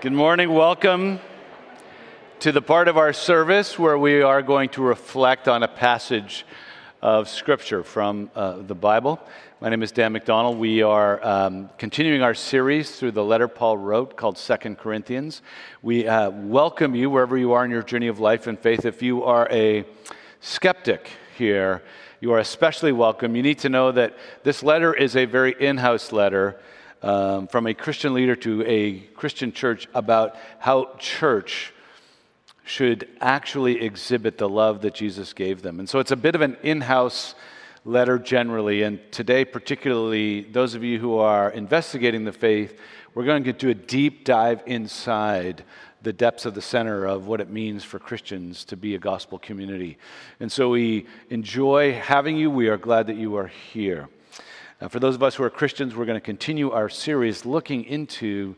Good morning. Welcome to the part of our service where we are going to reflect on a passage of Scripture from uh, the Bible. My name is Dan McDonald. We are um, continuing our series through the letter Paul wrote called Second Corinthians. We uh, welcome you wherever you are in your journey of life and faith. If you are a skeptic here, you are especially welcome. You need to know that this letter is a very in house letter um, from a Christian leader to a Christian church about how church should actually exhibit the love that Jesus gave them. And so it's a bit of an in house letter generally. And today, particularly, those of you who are investigating the faith, we're going to do a deep dive inside the depths of the center of what it means for Christians to be a gospel community. And so we enjoy having you. We are glad that you are here. For those of us who are Christians, we're going to continue our series looking into,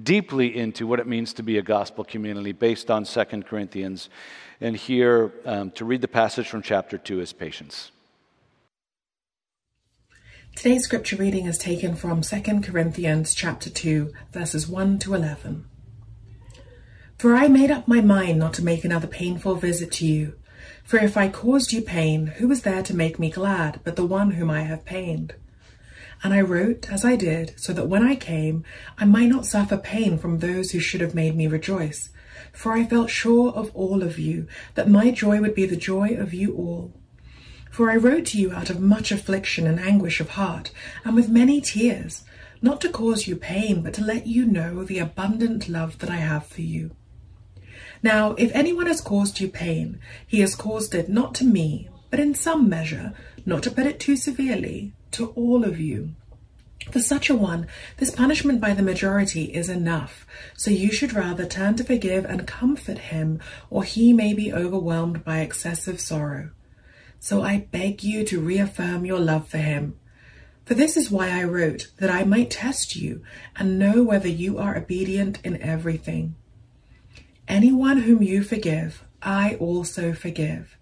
deeply into what it means to be a gospel community based on 2 Corinthians. And here um, to read the passage from chapter 2 is patience. Today's scripture reading is taken from 2 Corinthians chapter 2, verses 1 to 11. For I made up my mind not to make another painful visit to you. For if I caused you pain, who was there to make me glad but the one whom I have pained? And I wrote as I did, so that when I came, I might not suffer pain from those who should have made me rejoice. For I felt sure of all of you, that my joy would be the joy of you all. For I wrote to you out of much affliction and anguish of heart, and with many tears, not to cause you pain, but to let you know the abundant love that I have for you. Now, if anyone has caused you pain, he has caused it not to me, but in some measure, not to put it too severely, to all of you. For such a one, this punishment by the majority is enough, so you should rather turn to forgive and comfort him, or he may be overwhelmed by excessive sorrow. So I beg you to reaffirm your love for him. For this is why I wrote, that I might test you and know whether you are obedient in everything. Anyone whom you forgive, I also forgive.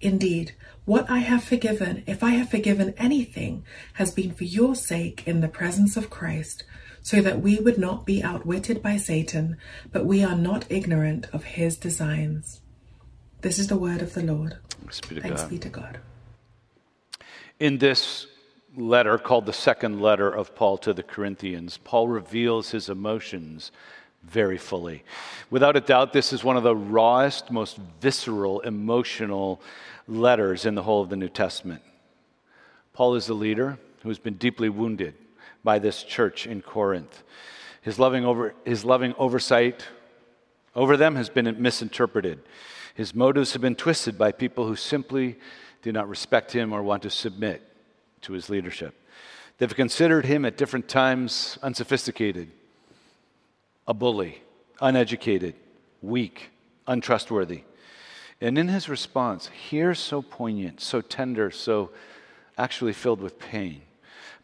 Indeed, what I have forgiven, if I have forgiven anything, has been for your sake in the presence of Christ, so that we would not be outwitted by Satan, but we are not ignorant of his designs. This is the word of the Lord. Thanks be to, Thanks God. be to God. In this letter, called the second letter of Paul to the Corinthians, Paul reveals his emotions very fully. Without a doubt, this is one of the rawest, most visceral, emotional letters in the whole of the New Testament. Paul is the leader who has been deeply wounded by this church in Corinth. His loving, over, his loving oversight over them has been misinterpreted. His motives have been twisted by people who simply do not respect him or want to submit to his leadership. They've considered him at different times unsophisticated, a bully, uneducated, weak, untrustworthy. And in his response, here so poignant, so tender, so actually filled with pain,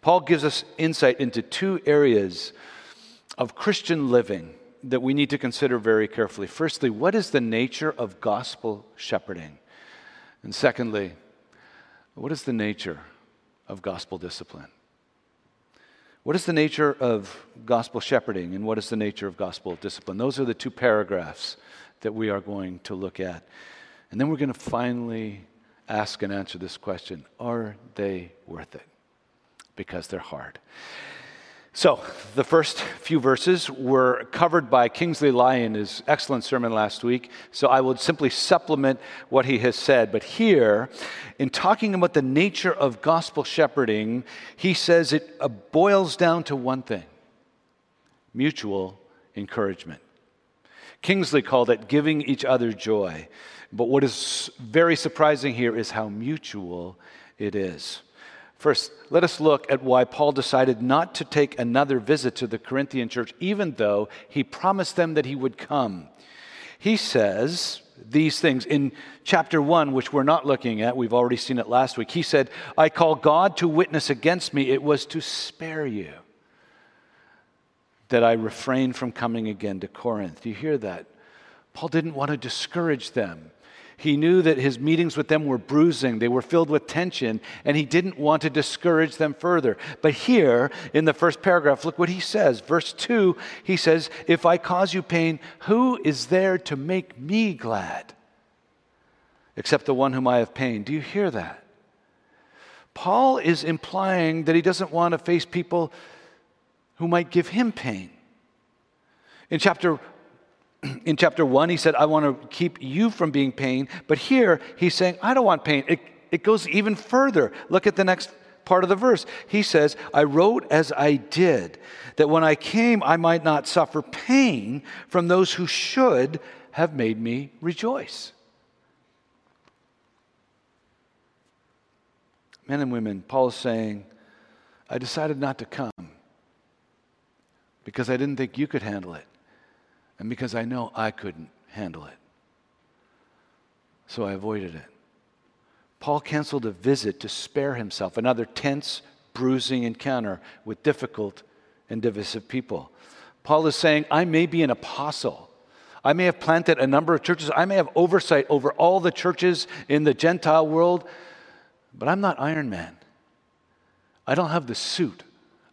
Paul gives us insight into two areas of Christian living that we need to consider very carefully. Firstly, what is the nature of gospel shepherding? And secondly, what is the nature of gospel discipline? What is the nature of gospel shepherding and what is the nature of gospel discipline? Those are the two paragraphs that we are going to look at. And then we're going to finally ask and answer this question Are they worth it? Because they're hard. So, the first few verses were covered by Kingsley Lyon, in his excellent sermon last week. So, I will simply supplement what he has said. But here, in talking about the nature of gospel shepherding, he says it boils down to one thing mutual encouragement. Kingsley called it giving each other joy. But what is very surprising here is how mutual it is. First, let us look at why Paul decided not to take another visit to the Corinthian church, even though he promised them that he would come. He says these things in chapter 1, which we're not looking at. We've already seen it last week. He said, I call God to witness against me. It was to spare you that I refrain from coming again to Corinth. Do you hear that? Paul didn't want to discourage them. He knew that his meetings with them were bruising, they were filled with tension, and he didn't want to discourage them further. But here in the first paragraph, look what he says. Verse 2, he says, If I cause you pain, who is there to make me glad? Except the one whom I have pained. Do you hear that? Paul is implying that he doesn't want to face people who might give him pain. In chapter in chapter 1 he said I want to keep you from being pain, but here he's saying I don't want pain. It, it goes even further. Look at the next part of the verse. He says, I wrote as I did, that when I came I might not suffer pain from those who should have made me rejoice. Men and women, Paul is saying, I decided not to come because I didn't think you could handle it, and because I know I couldn't handle it. So I avoided it. Paul canceled a visit to spare himself another tense, bruising encounter with difficult and divisive people. Paul is saying, I may be an apostle. I may have planted a number of churches. I may have oversight over all the churches in the Gentile world, but I'm not Iron Man. I don't have the suit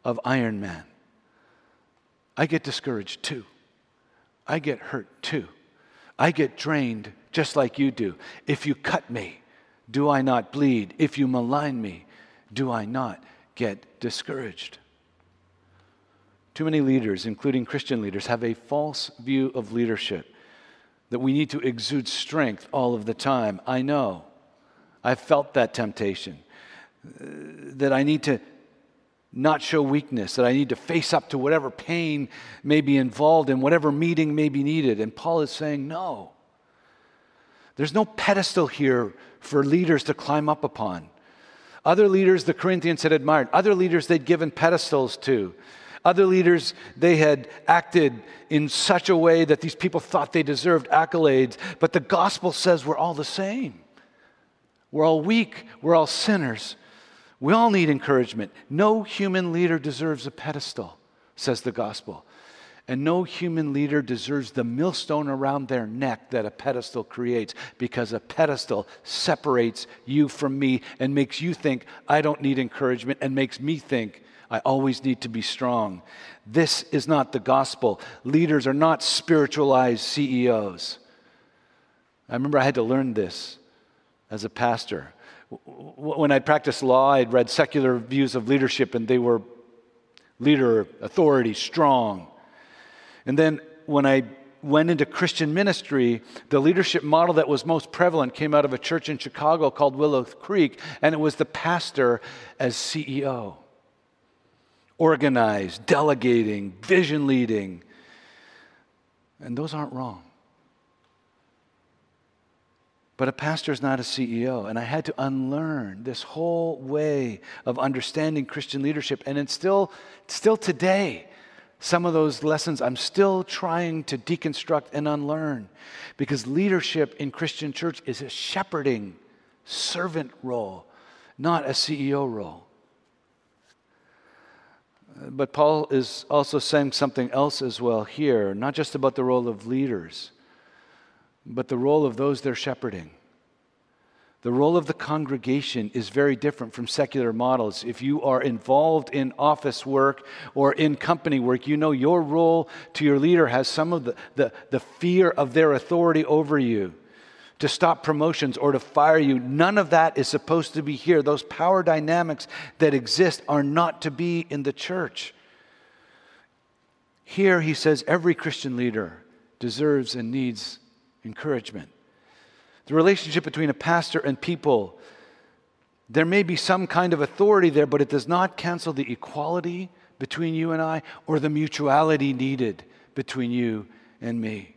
of Iron Man. I get discouraged too. I get hurt too. I get drained just like you do. If you cut me, do I not bleed? If you malign me, do I not get discouraged? Too many leaders, including Christian leaders, have a false view of leadership that we need to exude strength all of the time. I know. I've felt that temptation. Uh, that I need to not show weakness, that I need to face up to whatever pain may be involved in, whatever meeting may be needed. And Paul is saying, no. There's no pedestal here for leaders to climb up upon. Other leaders the Corinthians had admired, other leaders they'd given pedestals to, other leaders they had acted in such a way that these people thought they deserved accolades. But the gospel says we're all the same. We're all weak, we're all sinners. We all need encouragement. No human leader deserves a pedestal, says the gospel. And no human leader deserves the millstone around their neck that a pedestal creates because a pedestal separates you from me and makes you think I don't need encouragement and makes me think I always need to be strong. This is not the gospel. Leaders are not spiritualized CEOs. I remember I had to learn this as a pastor when I practiced law, I'd read secular views of leadership, and they were leader, authority, strong. And then when I went into Christian ministry, the leadership model that was most prevalent came out of a church in Chicago called Willow Creek, and it was the pastor as CEO. Organized, delegating, vision leading. And those aren't wrong. But a pastor is not a CEO. And I had to unlearn this whole way of understanding Christian leadership. And it's still, still today, some of those lessons I'm still trying to deconstruct and unlearn. Because leadership in Christian church is a shepherding, servant role, not a CEO role. But Paul is also saying something else as well here, not just about the role of leaders but the role of those they're shepherding. The role of the congregation is very different from secular models. If you are involved in office work or in company work, you know your role to your leader has some of the, the, the fear of their authority over you to stop promotions or to fire you. None of that is supposed to be here. Those power dynamics that exist are not to be in the church. Here he says every Christian leader deserves and needs encouragement. The relationship between a pastor and people, there may be some kind of authority there, but it does not cancel the equality between you and I or the mutuality needed between you and me.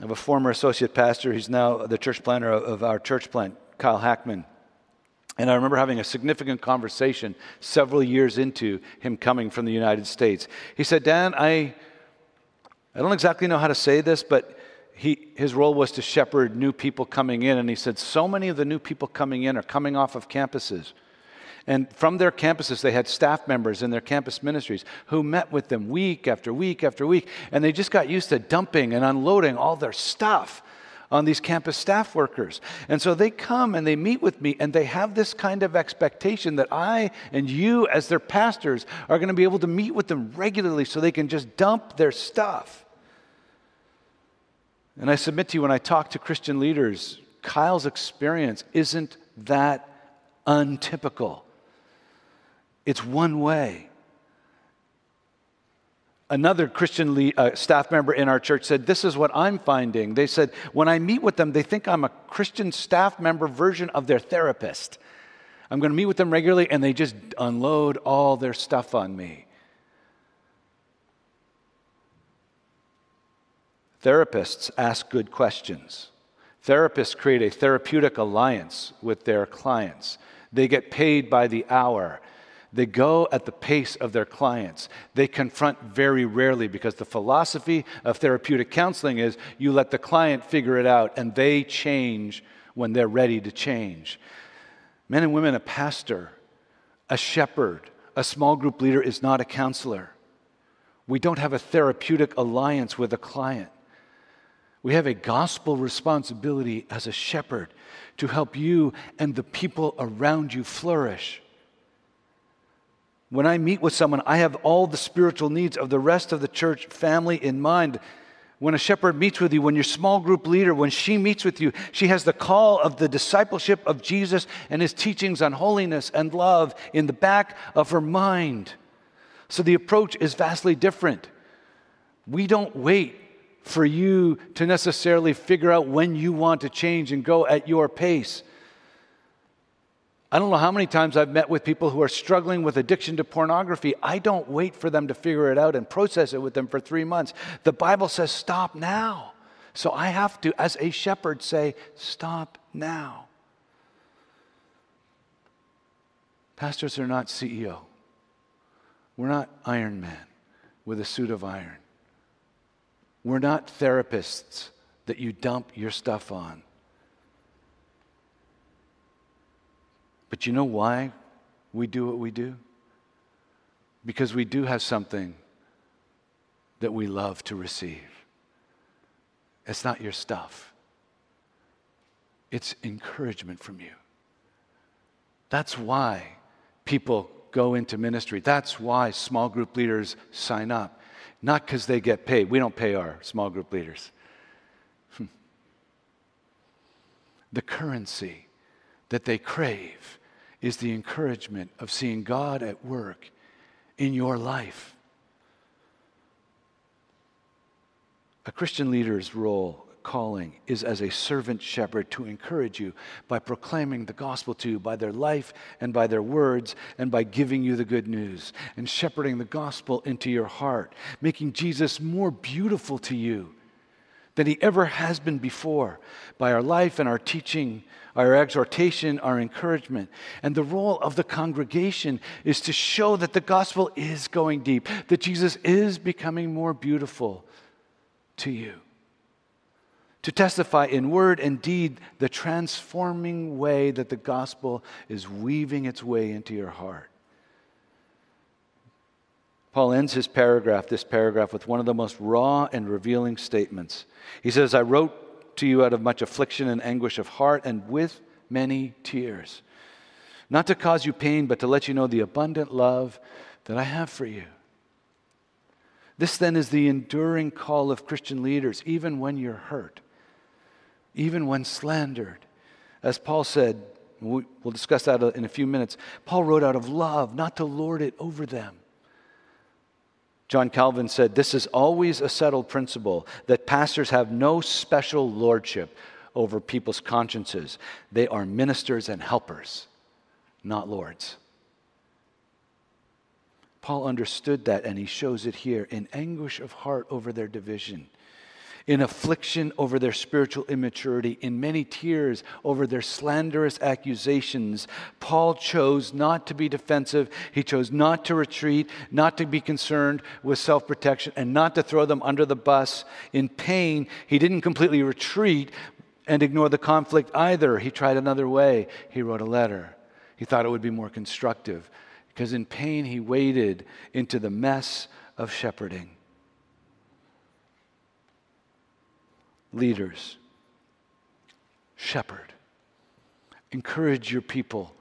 I have a former associate pastor, he's now the church planter of our church plant, Kyle Hackman. And I remember having a significant conversation several years into him coming from the United States. He said, Dan, I, I don't exactly know how to say this, but he, his role was to shepherd new people coming in. And he said, So many of the new people coming in are coming off of campuses. And from their campuses, they had staff members in their campus ministries who met with them week after week after week. And they just got used to dumping and unloading all their stuff on these campus staff workers. And so they come and they meet with me and they have this kind of expectation that I and you, as their pastors, are going to be able to meet with them regularly so they can just dump their stuff. And I submit to you, when I talk to Christian leaders, Kyle's experience isn't that untypical. It's one way. Another Christian uh, staff member in our church said, This is what I'm finding. They said, When I meet with them, they think I'm a Christian staff member version of their therapist. I'm going to meet with them regularly, and they just unload all their stuff on me. Therapists ask good questions. Therapists create a therapeutic alliance with their clients. They get paid by the hour. They go at the pace of their clients. They confront very rarely because the philosophy of therapeutic counseling is you let the client figure it out and they change when they're ready to change. Men and women, a pastor, a shepherd, a small group leader is not a counselor. We don't have a therapeutic alliance with a client. We have a gospel responsibility as a shepherd to help you and the people around you flourish. When I meet with someone, I have all the spiritual needs of the rest of the church family in mind. When a shepherd meets with you, when your small group leader, when she meets with you, she has the call of the discipleship of Jesus and his teachings on holiness and love in the back of her mind. So the approach is vastly different. We don't wait for you to necessarily figure out when you want to change and go at your pace. I don't know how many times I've met with people who are struggling with addiction to pornography. I don't wait for them to figure it out and process it with them for three months. The Bible says, stop now. So I have to, as a shepherd, say, stop now. Pastors are not CEO. We're not Iron Man with a suit of iron. We're not therapists that you dump your stuff on. But you know why we do what we do? Because we do have something that we love to receive. It's not your stuff, it's encouragement from you. That's why people go into ministry. That's why small group leaders sign up. Not because they get paid. We don't pay our small group leaders. Hmm. the currency that they crave is the encouragement of seeing God at work in your life. A Christian leader's role, calling, is as a servant shepherd to encourage you by proclaiming the gospel to you by their life and by their words and by giving you the good news and shepherding the gospel into your heart, making Jesus more beautiful to you than he ever has been before by our life and our teaching, our exhortation, our encouragement. And the role of the congregation is to show that the gospel is going deep, that Jesus is becoming more beautiful to you. To testify in word and deed the transforming way that the gospel is weaving its way into your heart. Paul ends his paragraph, this paragraph, with one of the most raw and revealing statements. He says, I wrote to you out of much affliction and anguish of heart and with many tears, not to cause you pain, but to let you know the abundant love that I have for you. This then is the enduring call of Christian leaders, even when you're hurt, even when slandered. As Paul said, we'll discuss that in a few minutes. Paul wrote out of love, not to lord it over them. John Calvin said, This is always a settled principle that pastors have no special lordship over people's consciences. They are ministers and helpers, not lords. Paul understood that, and he shows it here in anguish of heart over their division in affliction over their spiritual immaturity, in many tears over their slanderous accusations, Paul chose not to be defensive. He chose not to retreat, not to be concerned with self protection, and not to throw them under the bus. In pain, he didn't completely retreat and ignore the conflict either. He tried another way. He wrote a letter. He thought it would be more constructive because in pain, he waded into the mess of shepherding. Leaders, shepherd. Encourage your people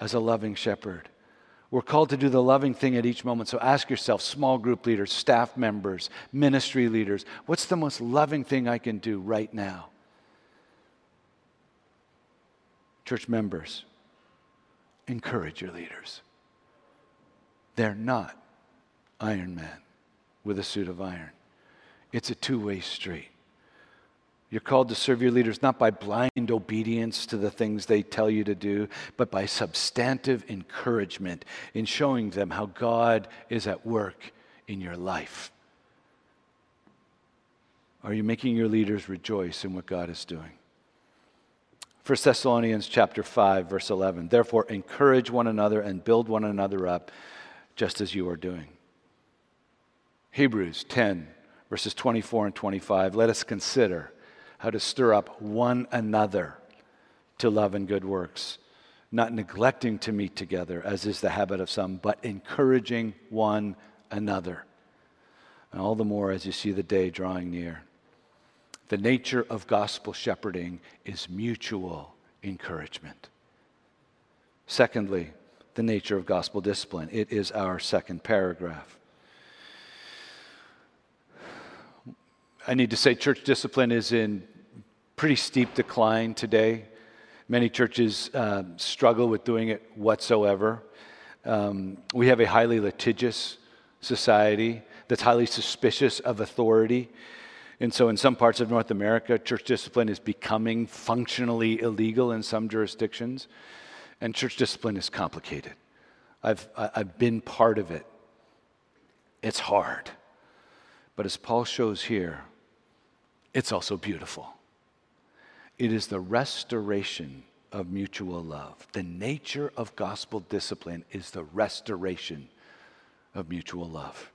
as a loving shepherd. We're called to do the loving thing at each moment. So ask yourself, small group leaders, staff members, ministry leaders, what's the most loving thing I can do right now? Church members, encourage your leaders. They're not Iron Man with a suit of iron, it's a two way street. You're called to serve your leaders not by blind obedience to the things they tell you to do, but by substantive encouragement in showing them how God is at work in your life. Are you making your leaders rejoice in what God is doing? 1 Thessalonians chapter 5 verse 11. Therefore encourage one another and build one another up just as you are doing. Hebrews 10 verses 24 and 25. Let us consider how to stir up one another to love and good works, not neglecting to meet together, as is the habit of some, but encouraging one another. And all the more as you see the day drawing near. The nature of gospel shepherding is mutual encouragement. Secondly, the nature of gospel discipline. It is our second paragraph. I need to say church discipline is in pretty steep decline today. Many churches uh, struggle with doing it whatsoever. Um, we have a highly litigious society that's highly suspicious of authority. And so, in some parts of North America, church discipline is becoming functionally illegal in some jurisdictions. And church discipline is complicated. I've, I've been part of it. It's hard. But as Paul shows here, it's also beautiful. It is the restoration of mutual love. The nature of gospel discipline is the restoration of mutual love.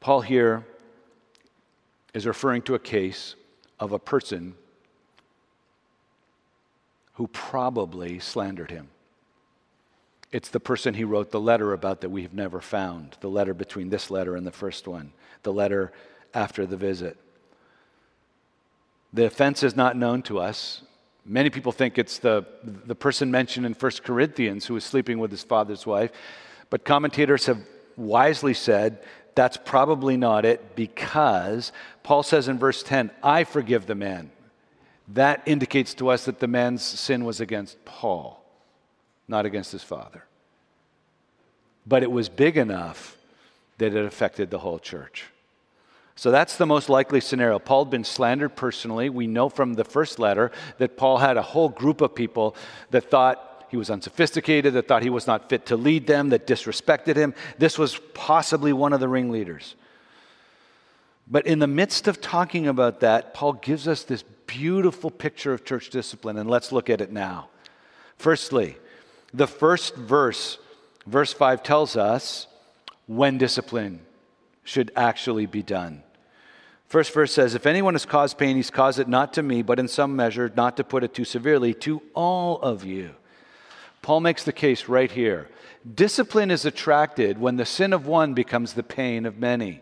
Paul here is referring to a case of a person who probably slandered him. It's the person he wrote the letter about that we have never found, the letter between this letter and the first one, the letter after the visit. The offense is not known to us. Many people think it's the, the person mentioned in 1 Corinthians who was sleeping with his father's wife. But commentators have wisely said that's probably not it because Paul says in verse 10, I forgive the man. That indicates to us that the man's sin was against Paul, not against his father. But it was big enough that it affected the whole church. So that's the most likely scenario. Paul had been slandered personally. We know from the first letter that Paul had a whole group of people that thought he was unsophisticated, that thought he was not fit to lead them, that disrespected him. This was possibly one of the ringleaders. But in the midst of talking about that, Paul gives us this beautiful picture of church discipline, and let's look at it now. Firstly, the first verse, verse 5, tells us when discipline should actually be done. First verse says, If anyone has caused pain, he's caused it not to me, but in some measure, not to put it too severely, to all of you. Paul makes the case right here. Discipline is attracted when the sin of one becomes the pain of many.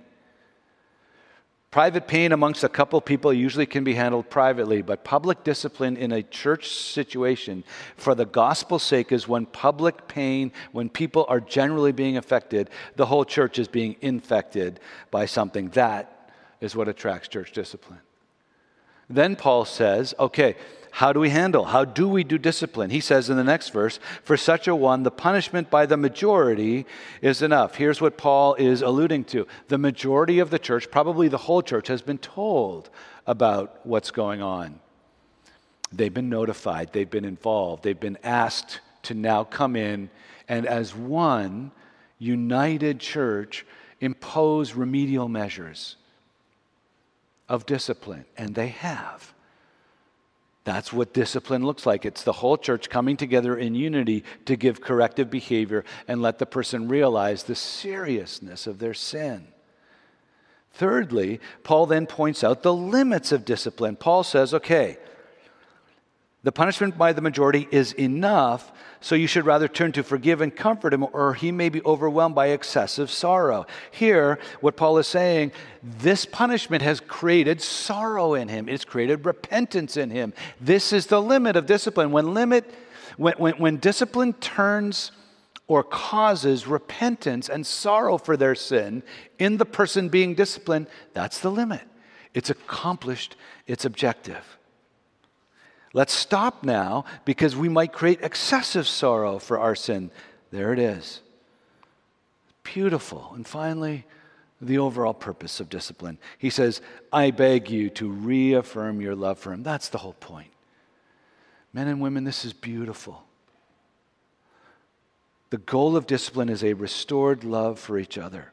Private pain amongst a couple people usually can be handled privately, but public discipline in a church situation for the gospel's sake is when public pain, when people are generally being affected, the whole church is being infected by something. That is what attracts church discipline. Then Paul says, okay, how do we handle? How do we do discipline? He says in the next verse, for such a one, the punishment by the majority is enough. Here's what Paul is alluding to. The majority of the church, probably the whole church, has been told about what's going on. They've been notified, they've been involved, they've been asked to now come in and, as one united church, impose remedial measures of discipline. And they have. That's what discipline looks like. It's the whole church coming together in unity to give corrective behavior and let the person realize the seriousness of their sin. Thirdly, Paul then points out the limits of discipline. Paul says, okay, The punishment by the majority is enough, so you should rather turn to forgive and comfort him, or he may be overwhelmed by excessive sorrow. Here, what Paul is saying, this punishment has created sorrow in him, it's created repentance in him. This is the limit of discipline. When limit, when, when, when discipline turns or causes repentance and sorrow for their sin in the person being disciplined, that's the limit. It's accomplished its objective. Let's stop now because we might create excessive sorrow for our sin. There it is. Beautiful. And finally, the overall purpose of discipline. He says, I beg you to reaffirm your love for him. That's the whole point. Men and women, this is beautiful. The goal of discipline is a restored love for each other.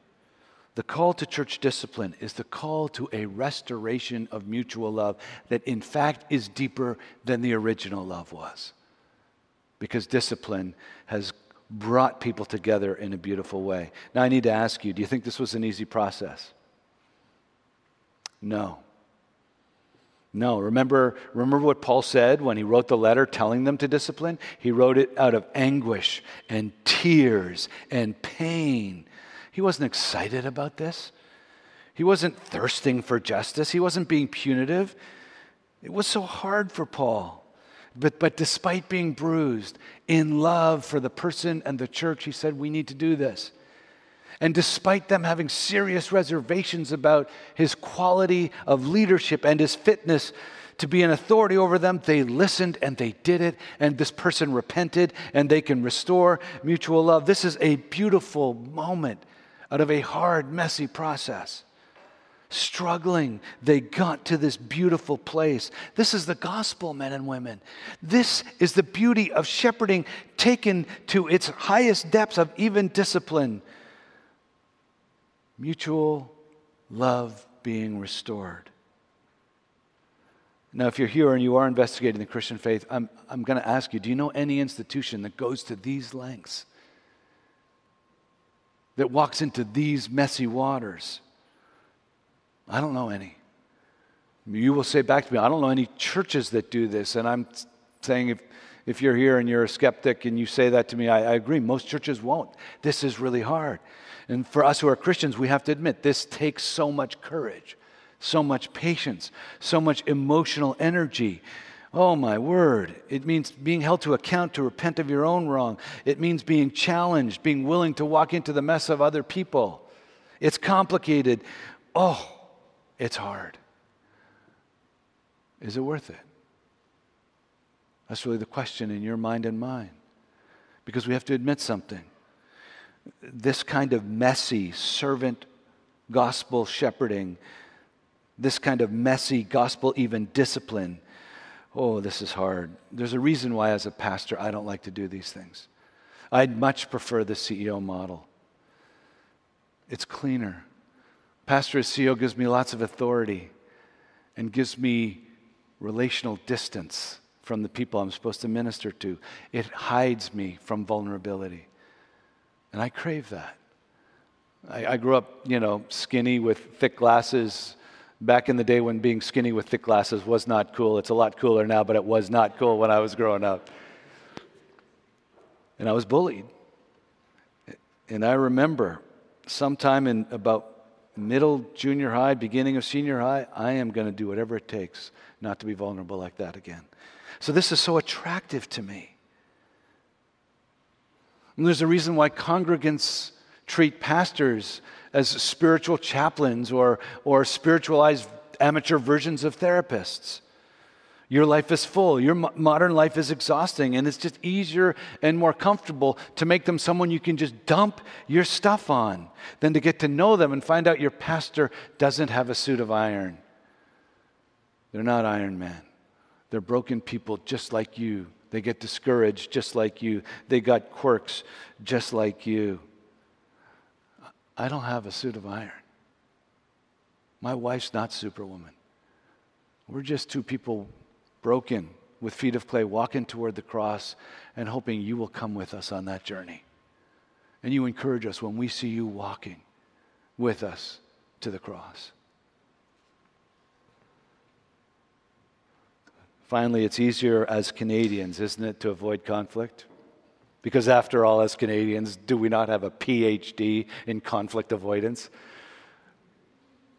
The call to church discipline is the call to a restoration of mutual love that, in fact, is deeper than the original love was. Because discipline has brought people together in a beautiful way. Now, I need to ask you do you think this was an easy process? No. No, remember, remember what Paul said when he wrote the letter telling them to discipline? He wrote it out of anguish and tears and pain he wasn't excited about this. He wasn't thirsting for justice. He wasn't being punitive. It was so hard for Paul. But, but despite being bruised, in love for the person and the church, he said, We need to do this. And despite them having serious reservations about his quality of leadership and his fitness to be an authority over them, they listened and they did it. And this person repented and they can restore mutual love. This is a beautiful moment out of a hard, messy process. Struggling, they got to this beautiful place. This is the gospel, men and women. This is the beauty of shepherding taken to its highest depths of even discipline. Mutual love being restored. Now, if you're here and you are investigating the Christian faith, I'm, I'm going to ask you do you know any institution that goes to these lengths? That walks into these messy waters? I don't know any. You will say back to me, I don't know any churches that do this. And I'm saying, if, if you're here and you're a skeptic and you say that to me, I, I agree. Most churches won't. This is really hard. And for us who are Christians, we have to admit this takes so much courage, so much patience, so much emotional energy. Oh, my word. It means being held to account to repent of your own wrong. It means being challenged, being willing to walk into the mess of other people. It's complicated. Oh, it's hard. Is it worth it? That's really the question in your mind and mine. Because we have to admit something. This kind of messy servant gospel shepherding, this kind of messy gospel even discipline, oh, this is hard. There's a reason why, as a pastor, I don't like to do these things. I'd much prefer the CEO model. It's cleaner. Pastor as CEO gives me lots of authority and gives me relational distance from the people I'm supposed to minister to. It hides me from vulnerability. And I crave that. I, I grew up, you know, skinny with thick glasses, back in the day when being skinny with thick glasses was not cool. It's a lot cooler now, but it was not cool when I was growing up. And I was bullied. And I remember sometime in about middle junior high, beginning of senior high, I am going to do whatever it takes not to be vulnerable like that again. So this is so attractive to me. And there's a reason why congregants treat pastors as spiritual chaplains or, or spiritualized amateur versions of therapists. Your life is full. Your modern life is exhausting, and it's just easier and more comfortable to make them someone you can just dump your stuff on than to get to know them and find out your pastor doesn't have a suit of iron. They're not Iron Man. They're broken people just like you. They get discouraged just like you. They got quirks just like you. I don't have a suit of iron. My wife's not superwoman. We're just two people broken with feet of clay walking toward the cross and hoping you will come with us on that journey. And you encourage us when we see you walking with us to the cross. Finally, it's easier as Canadians, isn't it, to avoid conflict? Because after all, as Canadians, do we not have a PhD in conflict avoidance?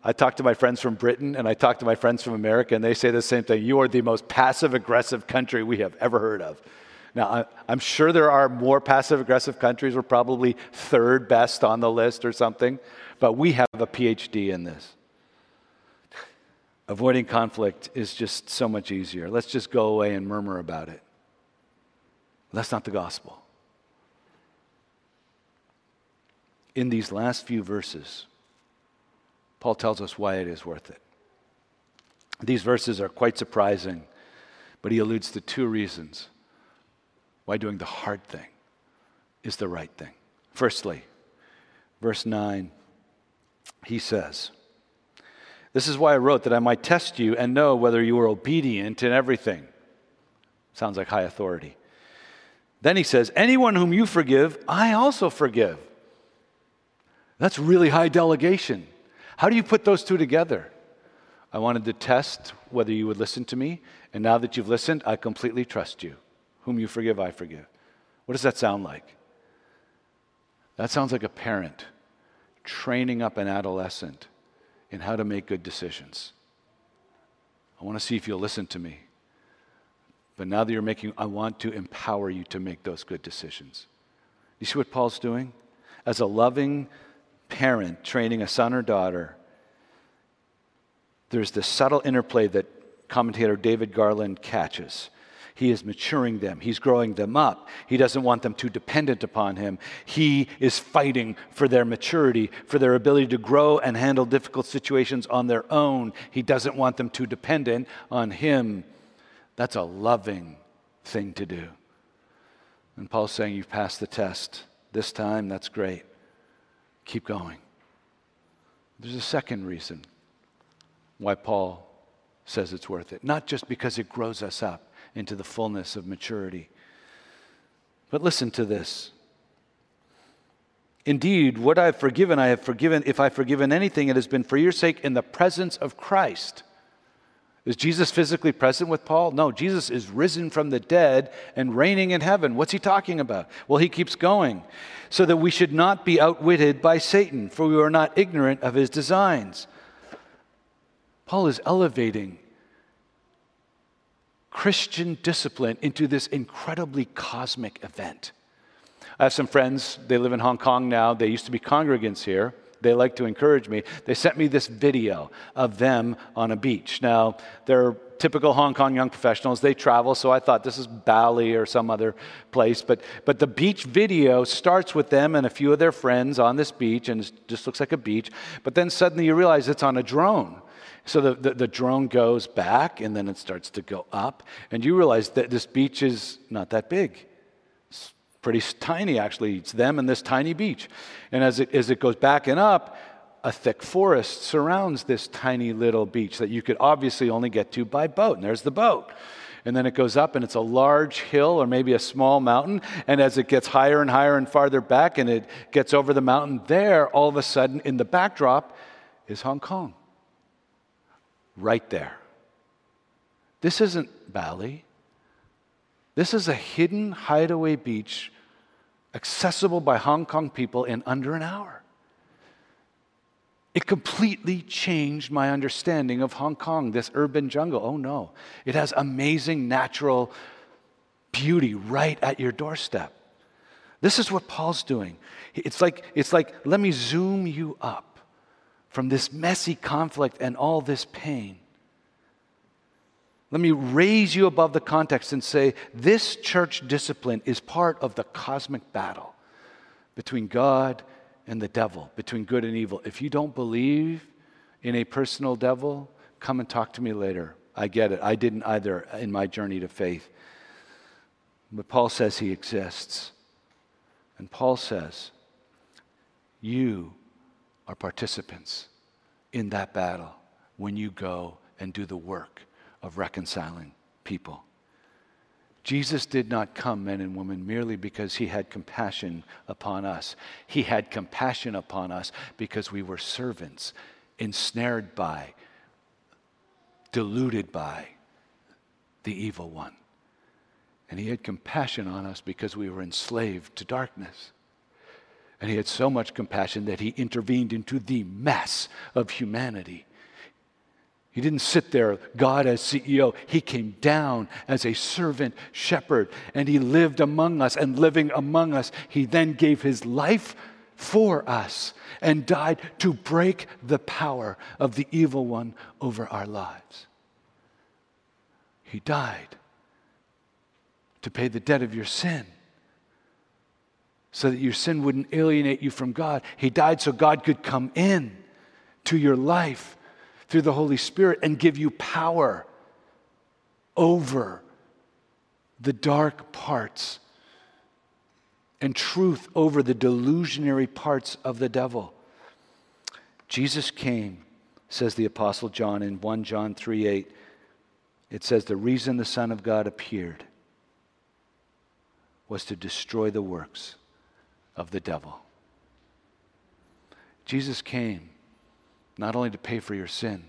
I talk to my friends from Britain and I talk to my friends from America, and they say the same thing. You are the most passive aggressive country we have ever heard of. Now, I'm sure there are more passive aggressive countries. We're probably third best on the list or something, but we have a PhD in this. Avoiding conflict is just so much easier. Let's just go away and murmur about it. That's not the gospel. In these last few verses, Paul tells us why it is worth it. These verses are quite surprising, but he alludes to two reasons why doing the hard thing is the right thing. Firstly, verse 9, he says, This is why I wrote that I might test you and know whether you are obedient in everything. Sounds like high authority. Then he says, Anyone whom you forgive, I also forgive. That's really high delegation. How do you put those two together? I wanted to test whether you would listen to me, and now that you've listened, I completely trust you. Whom you forgive, I forgive. What does that sound like? That sounds like a parent training up an adolescent in how to make good decisions. I want to see if you'll listen to me. But now that you're making, I want to empower you to make those good decisions. You see what Paul's doing? As a loving parent training a son or daughter, there's this subtle interplay that commentator David Garland catches. He is maturing them. He's growing them up. He doesn't want them too dependent upon him. He is fighting for their maturity, for their ability to grow and handle difficult situations on their own. He doesn't want them too dependent on him. That's a loving thing to do. And Paul's saying, You've passed the test. This time, that's great. Keep going. There's a second reason why Paul says it's worth it. Not just because it grows us up into the fullness of maturity. But listen to this. Indeed, what I have forgiven, I have forgiven. If I've forgiven anything, it has been for your sake in the presence of Christ is Jesus physically present with Paul? No, Jesus is risen from the dead and reigning in heaven. What's he talking about? Well, he keeps going. So that we should not be outwitted by Satan, for we are not ignorant of his designs. Paul is elevating Christian discipline into this incredibly cosmic event. I have some friends, they live in Hong Kong now. They used to be congregants here they like to encourage me. They sent me this video of them on a beach. Now, they're typical Hong Kong young professionals. They travel, so I thought this is Bali or some other place. But, but the beach video starts with them and a few of their friends on this beach, and it just looks like a beach. But then suddenly you realize it's on a drone. So the, the, the, drone goes back and then it starts to go up. And you realize that this beach is not that big pretty tiny, actually. It's them and this tiny beach. And as it, as it goes back and up, a thick forest surrounds this tiny little beach that you could obviously only get to by boat. And there's the boat. And then it goes up, and it's a large hill or maybe a small mountain. And as it gets higher and higher and farther back, and it gets over the mountain, there, all of a sudden, in the backdrop, is Hong Kong. Right there. This isn't Bali. This is a hidden hideaway beach accessible by Hong Kong people in under an hour. It completely changed my understanding of Hong Kong, this urban jungle. Oh no, it has amazing natural beauty right at your doorstep. This is what Paul's doing. It's like, it's like let me zoom you up from this messy conflict and all this pain let me raise you above the context and say this church discipline is part of the cosmic battle between God and the devil, between good and evil. If you don't believe in a personal devil, come and talk to me later. I get it. I didn't either in my journey to faith. But Paul says he exists. And Paul says, you are participants in that battle when you go and do the work of reconciling people. Jesus did not come, men and women, merely because he had compassion upon us. He had compassion upon us because we were servants, ensnared by, deluded by the evil one. And he had compassion on us because we were enslaved to darkness. And he had so much compassion that he intervened into the mess of humanity. He didn't sit there, God as CEO. He came down as a servant shepherd and he lived among us. And living among us, he then gave his life for us and died to break the power of the evil one over our lives. He died to pay the debt of your sin so that your sin wouldn't alienate you from God. He died so God could come in to your life through the Holy Spirit and give you power over the dark parts and truth over the delusionary parts of the devil. Jesus came, says the Apostle John in 1 John 3 8. It says, The reason the Son of God appeared was to destroy the works of the devil. Jesus came not only to pay for your sin,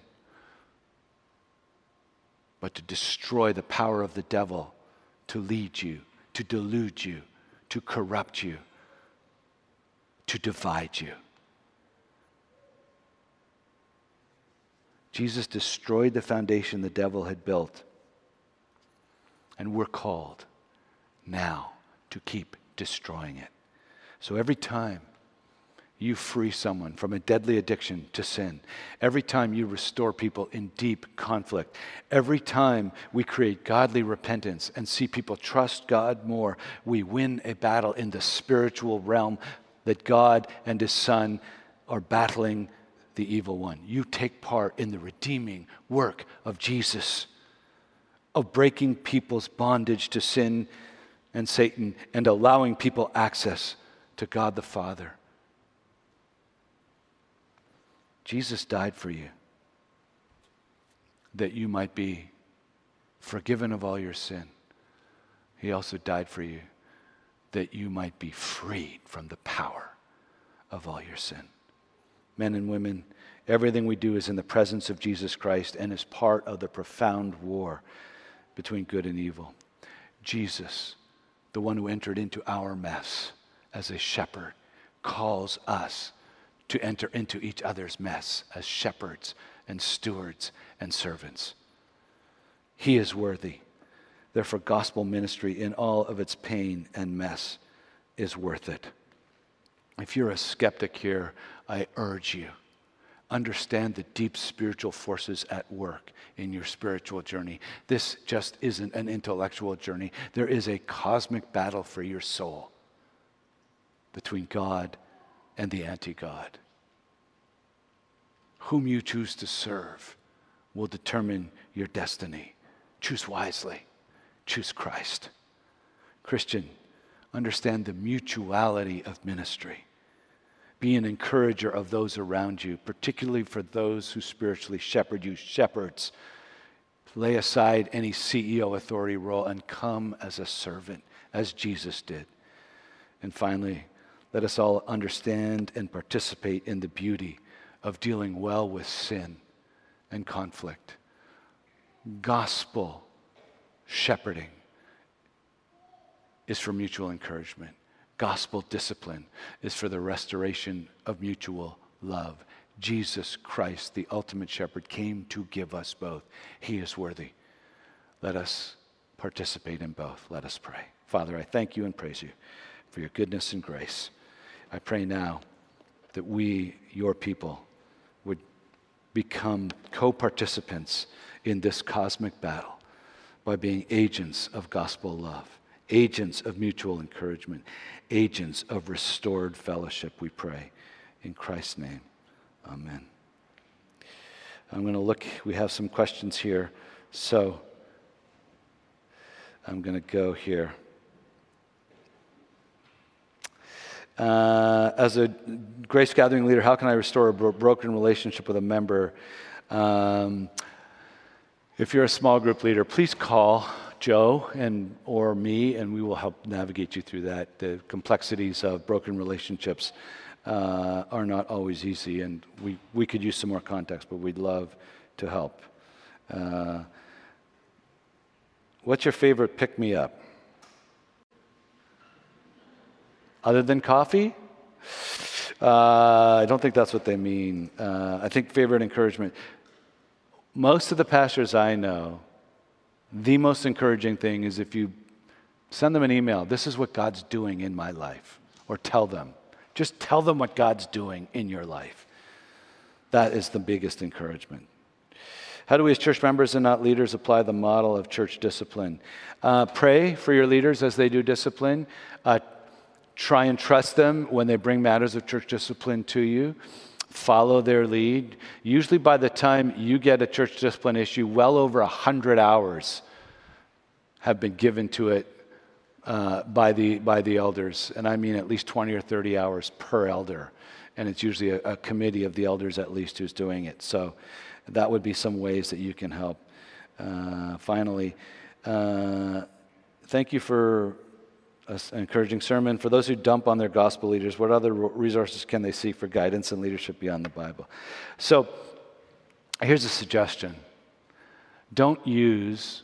but to destroy the power of the devil to lead you, to delude you, to corrupt you, to divide you. Jesus destroyed the foundation the devil had built. And we're called now to keep destroying it. So every time you free someone from a deadly addiction to sin, every time you restore people in deep conflict, every time we create godly repentance and see people trust God more, we win a battle in the spiritual realm that God and His Son are battling the evil one. You take part in the redeeming work of Jesus, of breaking people's bondage to sin and Satan and allowing people access to God the Father. Jesus died for you that you might be forgiven of all your sin. He also died for you that you might be freed from the power of all your sin. Men and women, everything we do is in the presence of Jesus Christ and is part of the profound war between good and evil. Jesus, the one who entered into our mess as a shepherd, calls us to enter into each other's mess as shepherds and stewards and servants. He is worthy. Therefore, gospel ministry in all of its pain and mess is worth it. If you're a skeptic here, I urge you understand the deep spiritual forces at work in your spiritual journey. This just isn't an intellectual journey. There is a cosmic battle for your soul between God and the anti God. Whom you choose to serve will determine your destiny. Choose wisely, choose Christ. Christian, understand the mutuality of ministry. Be an encourager of those around you, particularly for those who spiritually shepherd you. Shepherds, lay aside any CEO authority role and come as a servant, as Jesus did. And finally, let us all understand and participate in the beauty of dealing well with sin and conflict. Gospel shepherding is for mutual encouragement. Gospel discipline is for the restoration of mutual love. Jesus Christ, the ultimate shepherd, came to give us both. He is worthy. Let us participate in both. Let us pray. Father, I thank you and praise you for your goodness and grace. I pray now that we, your people, would become co participants in this cosmic battle by being agents of gospel love, agents of mutual encouragement, agents of restored fellowship, we pray. In Christ's name, amen. I'm going to look, we have some questions here. So I'm going to go here. Uh, as a grace gathering leader, how can I restore a bro- broken relationship with a member? Um, if you're a small group leader, please call Joe and or me, and we will help navigate you through that. The complexities of broken relationships uh, are not always easy, and we, we could use some more context, but we'd love to help. Uh, What's your favorite pick me up? Other than coffee? Uh, I don't think that's what they mean. Uh, I think favorite encouragement. Most of the pastors I know, the most encouraging thing is if you send them an email, this is what God's doing in my life, or tell them. Just tell them what God's doing in your life. That is the biggest encouragement. How do we, as church members and not leaders, apply the model of church discipline? Uh, pray for your leaders as they do discipline. Uh, try and trust them when they bring matters of church discipline to you. Follow their lead. Usually, by the time you get a church discipline issue, well over 100 hours have been given to it uh, by, the, by the elders. And I mean at least 20 or 30 hours per elder. And it's usually a, a committee of the elders at least who's doing it. So that would be some ways that you can help. Uh, finally, uh, thank you for an encouraging sermon. For those who dump on their gospel leaders, what other resources can they seek for guidance and leadership beyond the Bible? So here's a suggestion don't use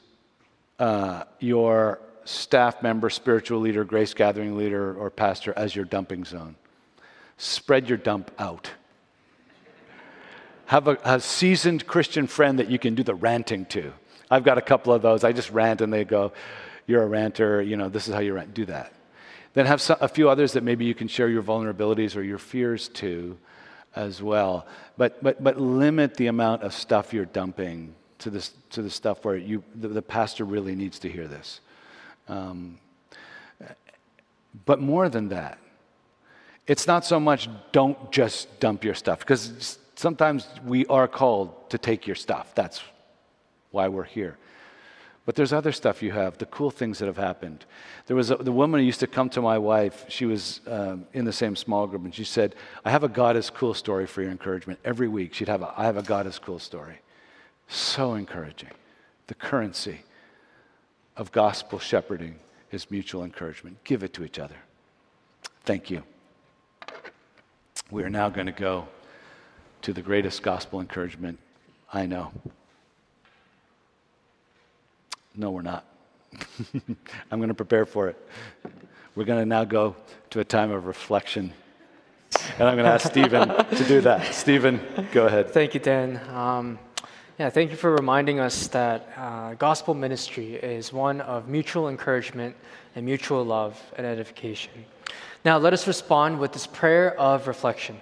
uh, your staff member, spiritual leader, grace gathering leader, or pastor as your dumping zone. Spread your dump out. Have a, a, seasoned Christian friend that you can do the ranting to. I've got a couple of those. I just rant and they go, You're a ranter, you know, this is how you. Do that. Then have a few others that maybe you can share your vulnerabilities or your fears to as well. But, but, but limit the amount of stuff you're dumping to, this, to the stuff where you, the, the pastor really needs to hear this. Um, but more than that, it's not so much don't just dump your stuff, because sometimes we are called to take your stuff. That's why we're here. But there's other stuff you have, the cool things that have happened. There was a, the woman who used to come to my wife. She was um, in the same small group, and she said, "I have a God is cool story for your encouragement." Every week, she'd have a, "I have a God is cool story." So encouraging. The currency of gospel shepherding is mutual encouragement. Give it to each other. Thank you. We are now going to go to the greatest gospel encouragement I know. No, we're not. I'm going to prepare for it. We're going to now go to a time of reflection. And I'm going to ask Stephen to do that. Stephen, go ahead. Thank you, Dan. Um, yeah, thank you for reminding us that uh, gospel ministry is one of mutual encouragement and mutual love and edification. Now, let us respond with this prayer of reflection.